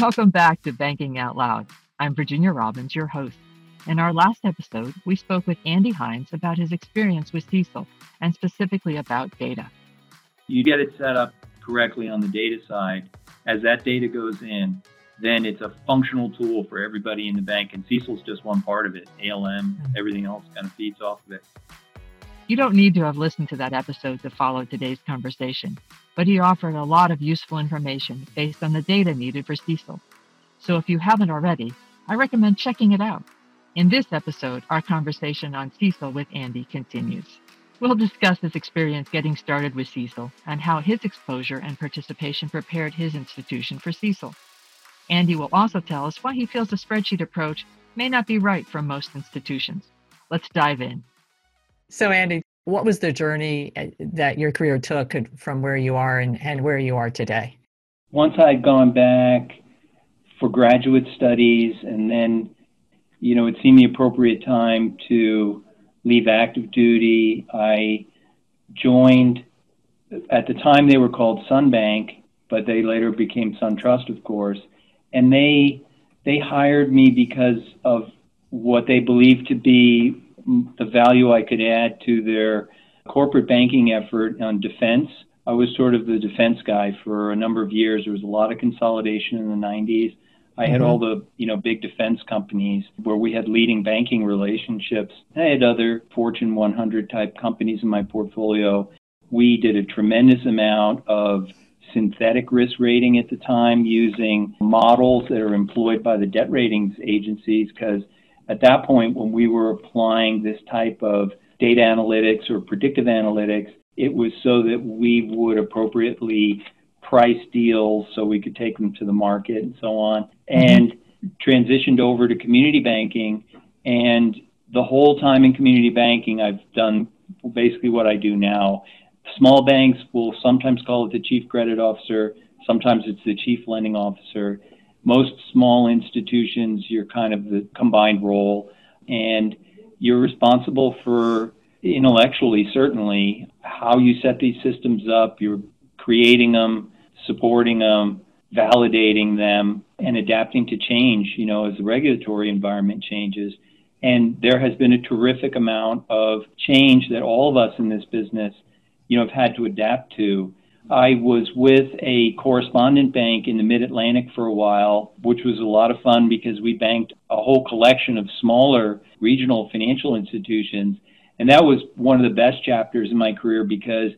Welcome back to Banking Out Loud. I'm Virginia Robbins, your host. In our last episode, we spoke with Andy Hines about his experience with CECL and specifically about data. You get it set up correctly on the data side. As that data goes in, then it's a functional tool for everybody in the bank, and CECL's just one part of it. ALM, mm-hmm. everything else kind of feeds off of it. You don't need to have listened to that episode to follow today's conversation, but he offered a lot of useful information based on the data needed for CECL. So if you haven't already, I recommend checking it out. In this episode, our conversation on CECL with Andy continues. We'll discuss his experience getting started with CECL and how his exposure and participation prepared his institution for CECL. Andy will also tell us why he feels the spreadsheet approach may not be right for most institutions. Let's dive in. So, Andy, what was the journey uh, that your career took from where you are and, and where you are today? Once I'd gone back for graduate studies and then, you know, it seemed the appropriate time to leave active duty. I joined, at the time they were called Sunbank, but they later became SunTrust, of course. And they, they hired me because of what they believed to be value I could add to their corporate banking effort on defense. I was sort of the defense guy for a number of years. There was a lot of consolidation in the 90s. I had mm-hmm. all the, you know, big defense companies where we had leading banking relationships. I had other Fortune 100 type companies in my portfolio. We did a tremendous amount of synthetic risk rating at the time using models that are employed by the debt ratings agencies because at that point, when we were applying this type of data analytics or predictive analytics, it was so that we would appropriately price deals so we could take them to the market and so on, and transitioned over to community banking. And the whole time in community banking, I've done basically what I do now. Small banks will sometimes call it the chief credit officer, sometimes it's the chief lending officer most small institutions, you're kind of the combined role, and you're responsible for intellectually, certainly, how you set these systems up. You're creating them, supporting them, validating them, and adapting to change, you know, as the regulatory environment changes. And there has been a terrific amount of change that all of us in this business, you know, have had to adapt to. I was with a correspondent bank in the mid Atlantic for a while, which was a lot of fun because we banked a whole collection of smaller regional financial institutions. And that was one of the best chapters in my career because,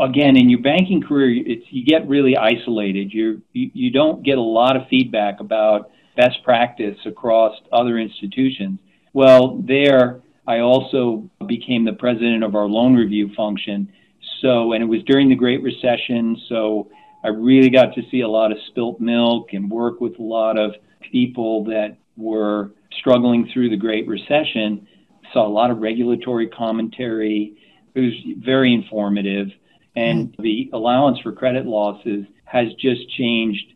again, in your banking career, it's, you get really isolated. You're, you, you don't get a lot of feedback about best practice across other institutions. Well, there, I also became the president of our loan review function so, and it was during the Great Recession, so I really got to see a lot of spilt milk and work with a lot of people that were struggling through the Great Recession. Saw a lot of regulatory commentary. It was very informative. And mm-hmm. the allowance for credit losses has just changed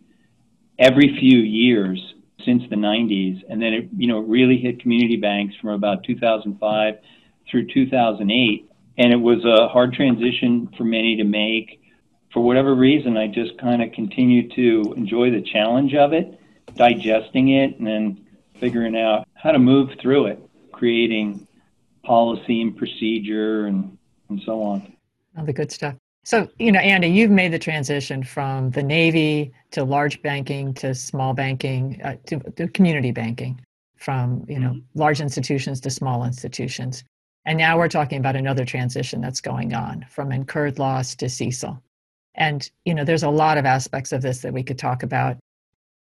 every few years since the 90s. And then it, you know, really hit community banks from about 2005 through 2008 and it was a hard transition for many to make. For whatever reason, I just kind of continued to enjoy the challenge of it, digesting it, and then figuring out how to move through it, creating policy and procedure and, and so on. All the good stuff. So, you know, Andy, you've made the transition from the Navy to large banking to small banking uh, to, to, community banking, from, you know, mm-hmm. large institutions to small institutions. And now we're talking about another transition that's going on from incurred loss to CECL. And you know, there's a lot of aspects of this that we could talk about.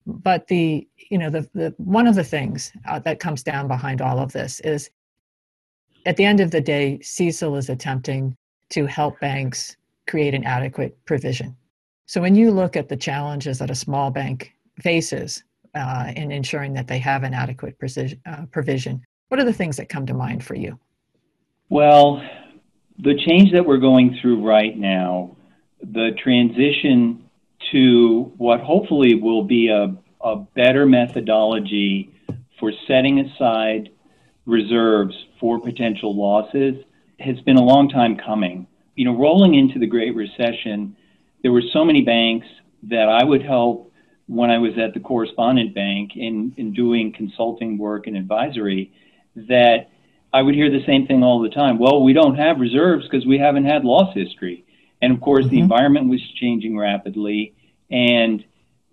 But the you know the, the one of the things uh, that comes down behind all of this is at the end of the day, CECL is attempting to help banks create an adequate provision. So when you look at the challenges that a small bank faces uh, in ensuring that they have an adequate precision, uh, provision, what are the things that come to mind for you? Well, the change that we're going through right now, the transition to what hopefully will be a, a better methodology for setting aside reserves for potential losses has been a long time coming. You know, rolling into the Great Recession, there were so many banks that I would help when I was at the correspondent bank in, in doing consulting work and advisory that I would hear the same thing all the time. Well, we don't have reserves because we haven't had loss history. And of course, mm-hmm. the environment was changing rapidly, and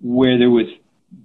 where there was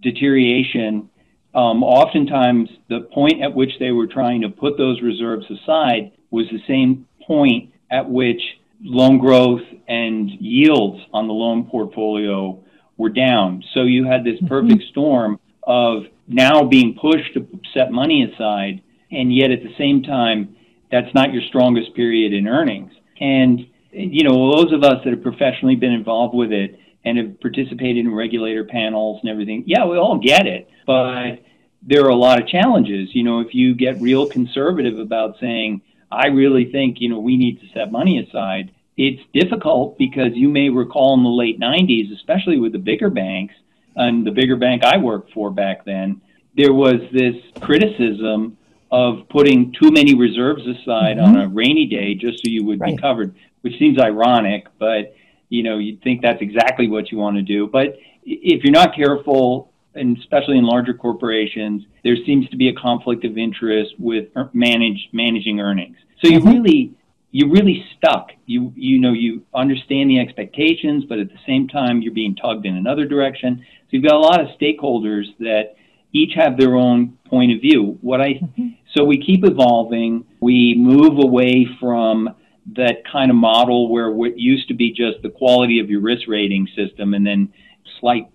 deterioration, um, oftentimes the point at which they were trying to put those reserves aside was the same point at which loan growth and yields on the loan portfolio were down. So you had this mm-hmm. perfect storm of now being pushed to set money aside, and yet at the same time, that's not your strongest period in earnings. And, you know, those of us that have professionally been involved with it and have participated in regulator panels and everything, yeah, we all get it. But there are a lot of challenges. You know, if you get real conservative about saying, I really think, you know, we need to set money aside, it's difficult because you may recall in the late 90s, especially with the bigger banks, and the bigger bank I worked for back then, there was this criticism of putting too many reserves aside mm-hmm. on a rainy day just so you would right. be covered, which seems ironic, but you know, you'd think that's exactly what you want to do. But if you're not careful, and especially in larger corporations, there seems to be a conflict of interest with manage, managing earnings. So you mm-hmm. really you're really stuck. You you know you understand the expectations, but at the same time you're being tugged in another direction. So you've got a lot of stakeholders that each have their own point of view. What I mm-hmm. So we keep evolving. We move away from that kind of model where what used to be just the quality of your risk rating system and then slight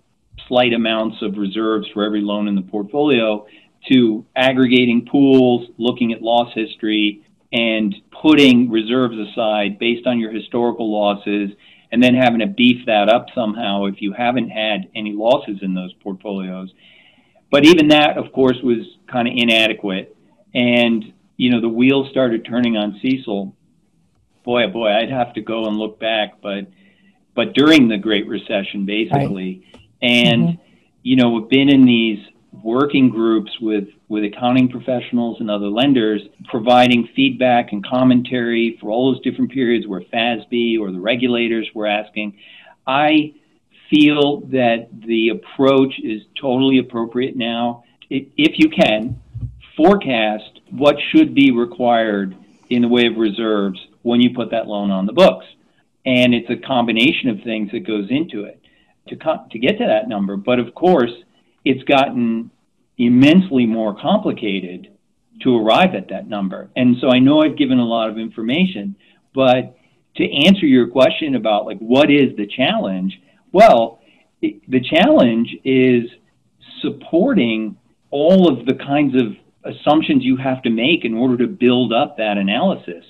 slight amounts of reserves for every loan in the portfolio to aggregating pools, looking at loss history, and putting reserves aside based on your historical losses, and then having to beef that up somehow if you haven't had any losses in those portfolios. But even that, of course, was kind of inadequate. And, you know, the wheels started turning on CECL. Boy, oh boy, I'd have to go and look back, but but during the Great Recession, basically. Right. And, mm-hmm. you know, we've been in these working groups with, with accounting professionals and other lenders, providing feedback and commentary for all those different periods where FASB or the regulators were asking. I feel that the approach is totally appropriate now. If you can, forecast what should be required in the way of reserves when you put that loan on the books. And it's a combination of things that goes into it to, co- to get to that number. But of course, it's gotten immensely more complicated to arrive at that number. And so I know I've given a lot of information, but to answer your question about like what is the challenge? Well, it, the challenge is supporting all of the kinds of assumptions you have to make in order to build up that analysis.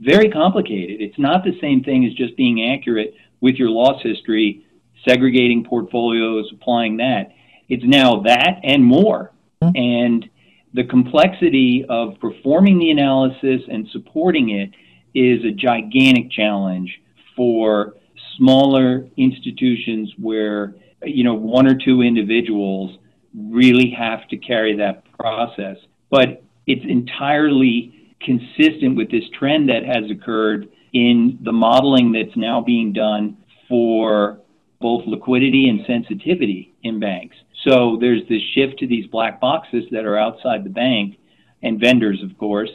Very complicated. It's not the same thing as just being accurate with your loss history, segregating portfolios, applying that it's now that and more. Mm-hmm. And the complexity of performing the analysis and supporting it is a gigantic challenge for smaller institutions where you know one or two individuals really have to carry that process but it's entirely consistent with this trend that has occurred in the modeling that's now being done for both liquidity and sensitivity in banks. So there's this shift to these black boxes that are outside the bank and vendors, of course,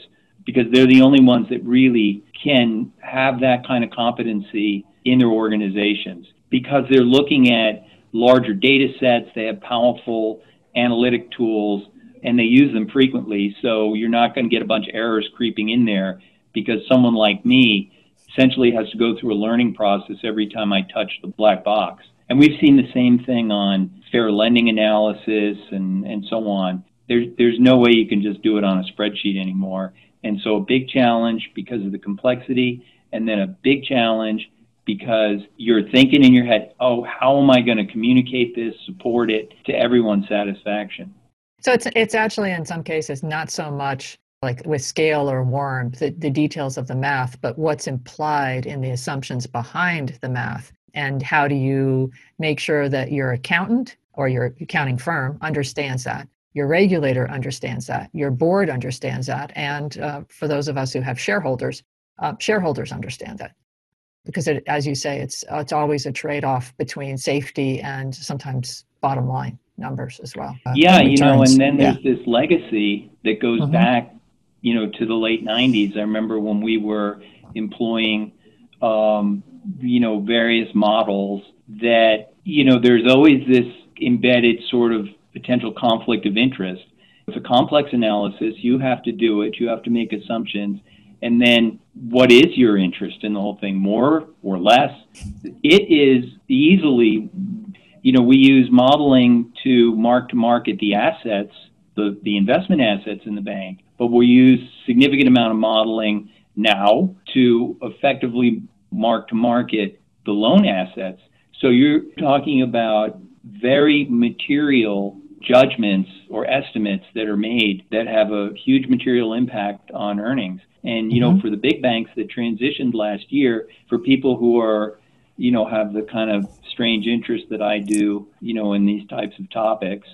because they're the only ones that really can have that kind of competency in their organizations because they're looking at larger data sets, they have powerful analytic tools, and they use them frequently. So you're not going to get a bunch of errors creeping in there because someone like me essentially has to go through a learning process every time I touch the black box. And we've seen the same thing on fair lending analysis and, and so on. There's, there's no way you can just do it on a spreadsheet anymore. And so a big challenge because of the complexity, and then a big challenge because you're thinking in your head, oh, how am I going to communicate this, support it to everyone's satisfaction? So it's it's actually in some cases not so much like with scale or WARM, the, the details of the math, but what's implied in the assumptions behind the math. And how do you make sure that your accountant or your accounting firm understands that? Your regulator understands that. Your board understands that. And uh, for those of us who have shareholders uh, shareholders understand that. Because it, as you say it's it's always a trade-off between safety and sometimes bottom line numbers as well. Uh, yeah, you know, and then there's yeah. this legacy that goes mm-hmm. back, you know, to the late 90s. I remember when we were employing, um, you know, various models that, you know, there's always this embedded sort of potential conflict of interest. It's a complex analysis. You have to do it. You have to make assumptions. And then what is your interest in the whole thing, more or less? It is easily you know, we use modeling to mark to market the assets, the, the investment assets in the bank, but we use significant amount of modeling now to effectively mark to market the loan assets. So you're talking about very material judgments or estimates that are made that have a huge material impact on earnings. And you mm-hmm. know, for the big banks that transitioned last year, for people who are you know, have the kind of strange interest that I do, you know, in these types of topics.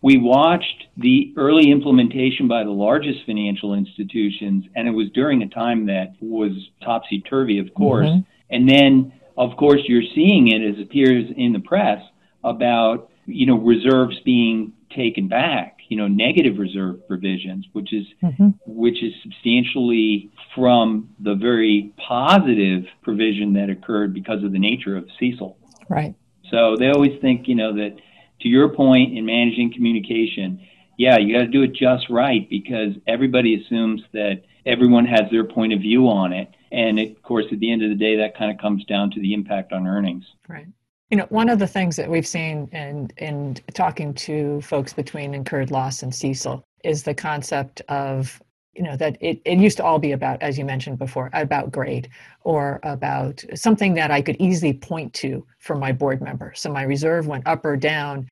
We watched the early implementation by the largest financial institutions, and it was during a time that was topsy turvy, of course. Mm-hmm. And then, of course, you're seeing it as appears in the press about, you know, reserves being taken back you know negative reserve provisions, which is mm-hmm. which is substantially from the very positive provision that occurred because of the nature of CECL. Right. So they always think you know that to your point in managing communication, yeah, you got to do it just right because everybody assumes that everyone has their point of view on it. And it, of course, at the end of the day, that kind of comes down to the impact on earnings. Right. You know, one of the things that we've seen in, in talking to folks between incurred loss and CECL is the concept of, you know, that it, it used to all be about, as you mentioned before, about grade or about something that I could easily point to for my board member. So my reserve went up or down,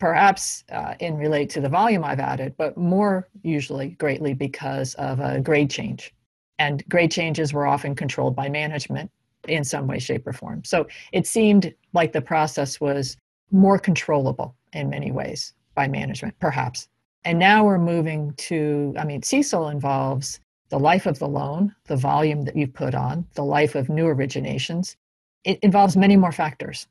perhaps uh, in relate to the volume I've added, but more usually greatly because of a grade change. And grade changes were often controlled by management in some way, shape, or form. So it seemed like the process was more controllable in many ways by management, perhaps. And now we're moving to, I mean, CECL involves the life of the loan, the volume that you've put on, the life of new originations. It involves many more factors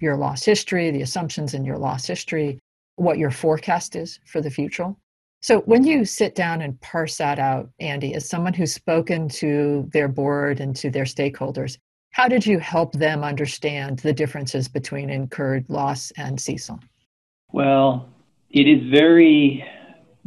your loss history, the assumptions in your loss history, what your forecast is for the future. So, when you sit down and parse that out, Andy, as someone who's spoken to their board and to their stakeholders, how did you help them understand the differences between incurred loss and CECL? Well, it is very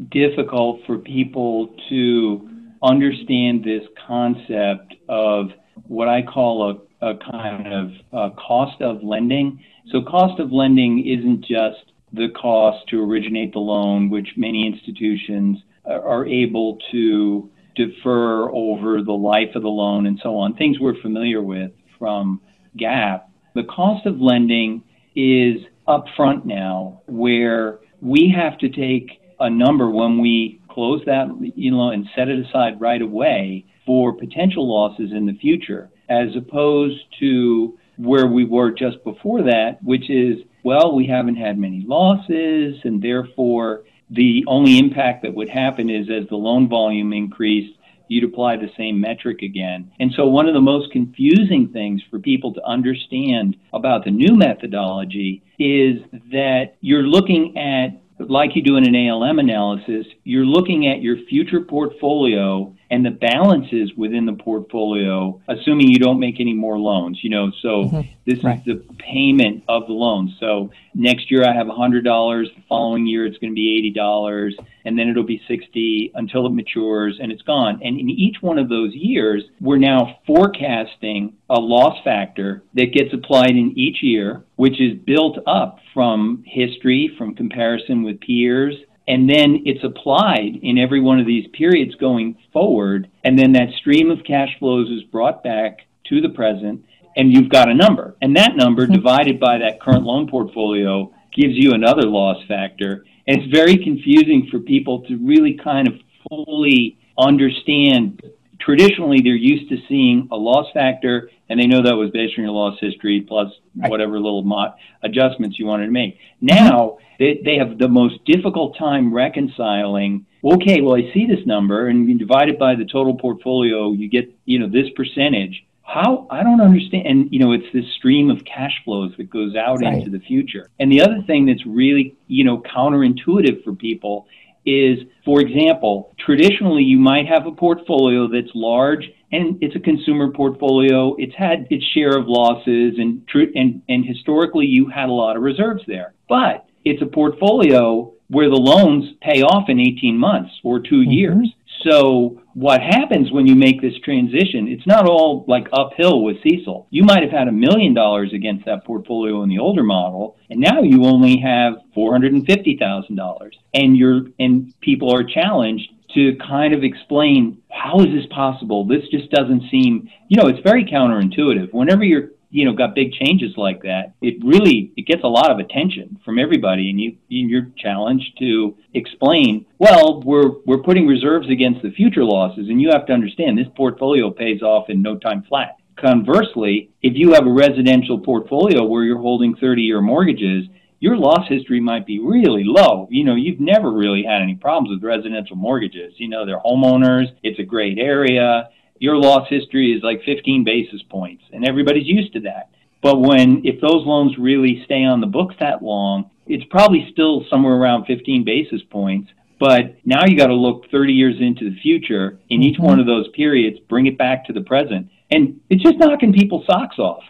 difficult for people to understand this concept of what I call a, a kind of a cost of lending. So, cost of lending isn't just the cost to originate the loan, which many institutions are able to defer over the life of the loan and so on, things we're familiar with from GAAP, the cost of lending is upfront now, where we have to take a number when we close that you know and set it aside right away for potential losses in the future, as opposed to where we were just before that, which is well, we haven't had many losses, and therefore the only impact that would happen is as the loan volume increased, you'd apply the same metric again. And so, one of the most confusing things for people to understand about the new methodology is that you're looking at like you do in an ALM analysis, you're looking at your future portfolio and the balances within the portfolio, assuming you don't make any more loans. You know, so mm-hmm. this right. is the payment of the loan. So next year I have $100. The following year it's going to be $80, and then it'll be 60 until it matures and it's gone. And in each one of those years, we're now forecasting a loss factor that gets applied in each year, which is built up from history, from comparison with peers, and then it's applied in every one of these periods going forward, and then that stream of cash flows is brought back to the present, and you've got a number. And that number mm-hmm. divided by that current loan portfolio gives you another loss factor. And it's very confusing for people to really kind of fully understand traditionally they're used to seeing a loss factor and they know that was based on your loss history plus whatever little mo- adjustments you wanted to make. Now they, they have the most difficult time reconciling. Okay, well I see this number and you divide it by the total portfolio, you get you know this percentage. how I don't understand. And you know, it's this stream of cash flows that goes out right. into the future. And the other thing that's really you know counterintuitive for people is, for example, traditionally you might have a portfolio that's large and it's a consumer portfolio. It's had its share of losses, and and and historically you had a lot of reserves there. But it's a portfolio where the loans pay off in 18 months or 2 mm-hmm. years. So what happens when you make this transition, it's not all like uphill with CECL. You might have had a million dollars against that portfolio in the older model, and now you only have $450,000. And you're and people are challenged to kind of explain how is this possible? This just doesn't seem, you know, it's very counterintuitive. Whenever you're you know got big changes like that it really it gets a lot of attention from everybody and you you're challenged to explain well we're we're putting reserves against the future losses and you have to understand this portfolio pays off in no time flat conversely if you have a residential portfolio where you're holding 30 year mortgages your loss history might be really low. You know, you've never really had any problems with residential mortgages. You know, they're homeowners, it's a great area, your loss history is like 15 basis points, and everybody's used to that. But when, if those loans really stay on the books that long, it's probably still somewhere around 15 basis points. But now you got to look 30 years into the future in each mm-hmm. one of those periods, bring it back to the present. And it's just knocking people's socks off.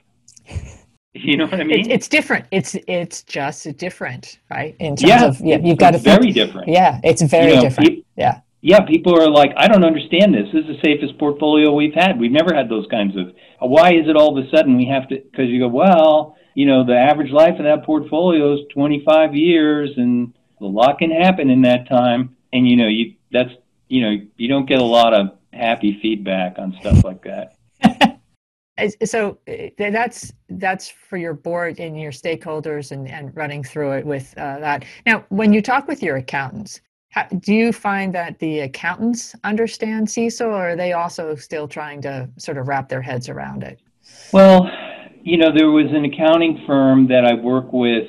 You know what I mean? it's different. It's it's just different, right? In terms yeah, of yeah, you've got to very different. Yeah, it's very you know, different. Pe- yeah yeah, people are like, I don't understand this. This is the safest portfolio we've had. We've never had those kinds of. Why is it all of a sudden we have to? Because you go, well, you know, the average life of that portfolio is 25 years, and a lot can happen in that time. And you know, you that's you know, you don't get a lot of happy feedback on stuff like that. so uh, that's that's for your board and your stakeholders and, and running through it with uh, that now when you talk with your accountants how, do you find that the accountants understand CECL, or are they also still trying to sort of wrap their heads around it? Well, you know, there was an accounting firm that I work with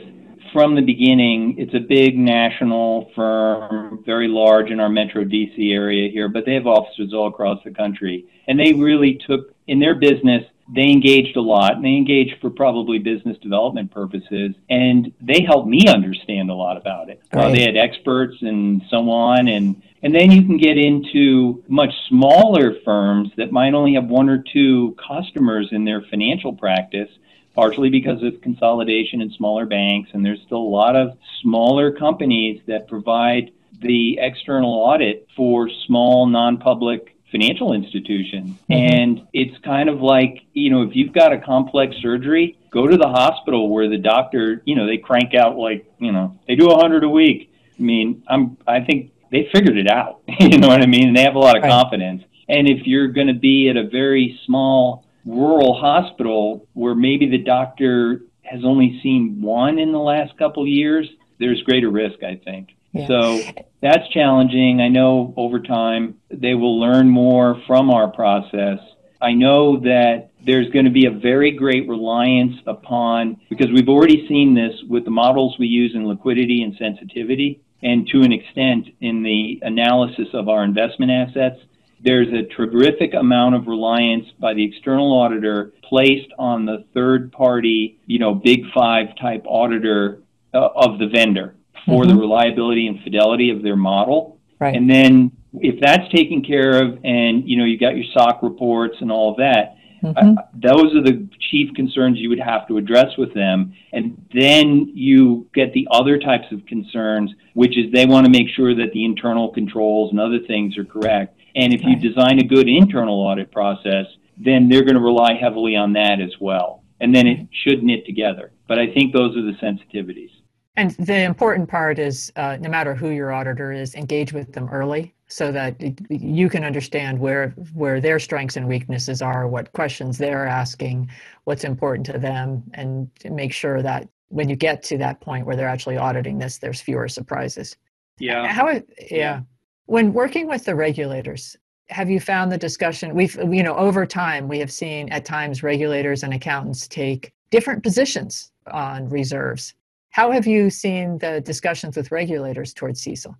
from the beginning. It's a big national firm, very large in our Metro DC area here, but they have offices all across the country. And they really took, in their business, they engaged a lot and they engaged for probably business development purposes and they helped me understand a lot about it right. uh, they had experts and so on and and then you can get into much smaller firms that might only have one or two customers in their financial practice partially because of consolidation in smaller banks and there's still a lot of smaller companies that provide the external audit for small non-public financial institution. Mm-hmm. And it's kind of like, you know, if you've got a complex surgery, go to the hospital where the doctor, you know, they crank out like, you know, they do a 100 a week. I mean, I'm I think they figured it out. you know what I mean? And they have a lot of right. confidence. And if you're going to be at a very small rural hospital where maybe the doctor has only seen one in the last couple of years, there's greater risk, I think. Yeah. So that's challenging. I know over time they will learn more from our process. I know that there's going to be a very great reliance upon, because we've already seen this with the models we use in liquidity and sensitivity, and to an extent in the analysis of our investment assets. There's a terrific amount of reliance by the external auditor placed on the third party, you know, big five type auditor uh, of the vendor for mm-hmm. the reliability and fidelity of their model. Right. And then if that's taken care of and you know you got your SOC reports and all of that, mm-hmm. uh, those are the chief concerns you would have to address with them. And then you get the other types of concerns, which is they want to make sure that the internal controls and other things are correct. And if right. you design a good internal audit process, then they're going to rely heavily on that as well. And then it should knit together. But I think those are the sensitivities. And the important part is uh, no matter who your auditor is, engage with them early so that you can understand where where their strengths and weaknesses are, what questions they're asking, what's important to them, and make sure that when you get to that point where they're actually auditing this, there's fewer surprises. Yeah. How? Yeah. yeah. When working with the regulators, have you found the discussion? We've you know over time we have seen at times regulators and accountants take different positions on reserves how have you seen the discussions with regulators towards CECL?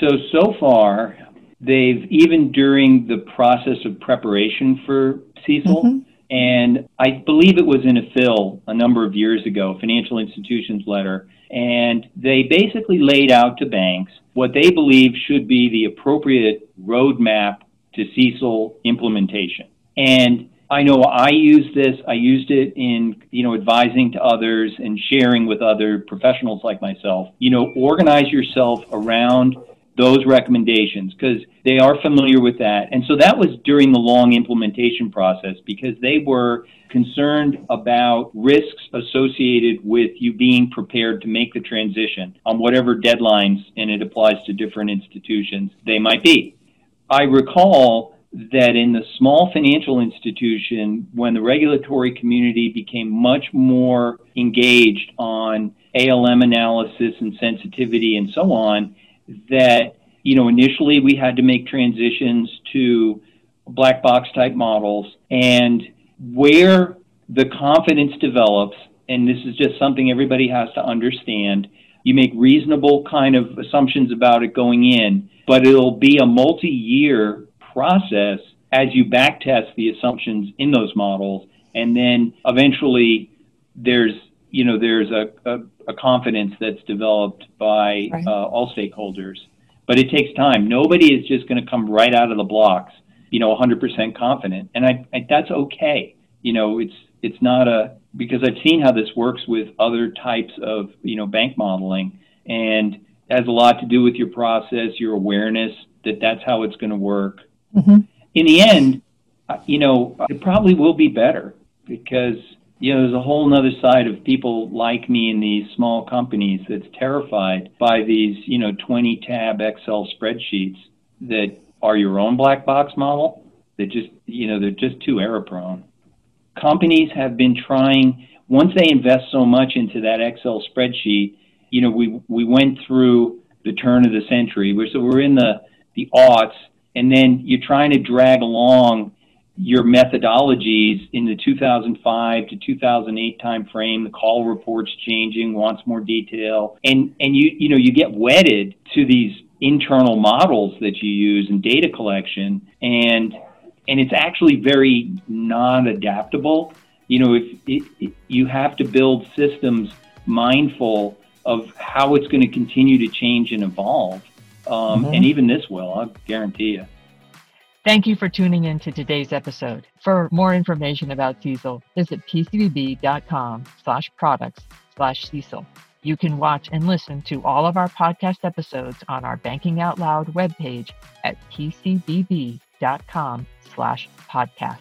So, so far, they've, even during the process of preparation for CECL, mm-hmm. And I believe it was in a FIL a number of years ago, financial institutions letter. And they basically laid out to banks what they believe should be the appropriate roadmap to CECL implementation. And I know I use this. I used it in, you know, advising to others and sharing with other professionals like myself. You know, organize yourself around those recommendations because they are familiar with that. And so that was during the long implementation process because they were concerned about risks associated with you being prepared to make the transition on whatever deadlines, and it applies to different institutions, they might be. I recall that in the small financial institution, when the regulatory community became much more engaged on ALM analysis and sensitivity and so on, that you know initially we had to make transitions to black box type models. And where the confidence develops and this is just something everybody has to understand you make reasonable kind of assumptions about it going in but it'll be a multi-year process as you backtest the assumptions in those models and then eventually there's you know there's a, a, a confidence that's developed by right. uh, all stakeholders. But it takes time. Nobody is just going to come right out of the blocks you know 100% confident. And I, I that's okay. You know it's it's not a because I've seen how this works with other types of you know bank modeling and it has a lot to do with your process your awareness that that's how it's going to work mm-hmm. in the end uh, you know it probably will be better because you know, there's a whole other side of people like me in these small companies that's terrified by these, you know, 20 tab Excel spreadsheets that are your own black box model. That just, you know, they're just too error prone. Companies have been trying, once they invest so much into that Excel spreadsheet, you know, we, we went through the turn of the century, We're, so we're in the, the aughts, and then you're trying to drag along your methodologies in the 2005 to 2008 timeframe. The call reports changing, wants more detail, and and you you know you get wedded to these internal models that you use in data collection, and and it's actually very non-adaptable. You know, if it, it, you have to build systems mindful of how it's going to continue to change and evolve, um, mm-hmm. and even this will, I'll guarantee you. Thank you for tuning in to today's episode. For more information about CECL, visit pcbb.com slash products slash CECL. You can watch and listen to all of our podcast episodes on our Banking Out Loud webpage at pcbb.com slash podcast.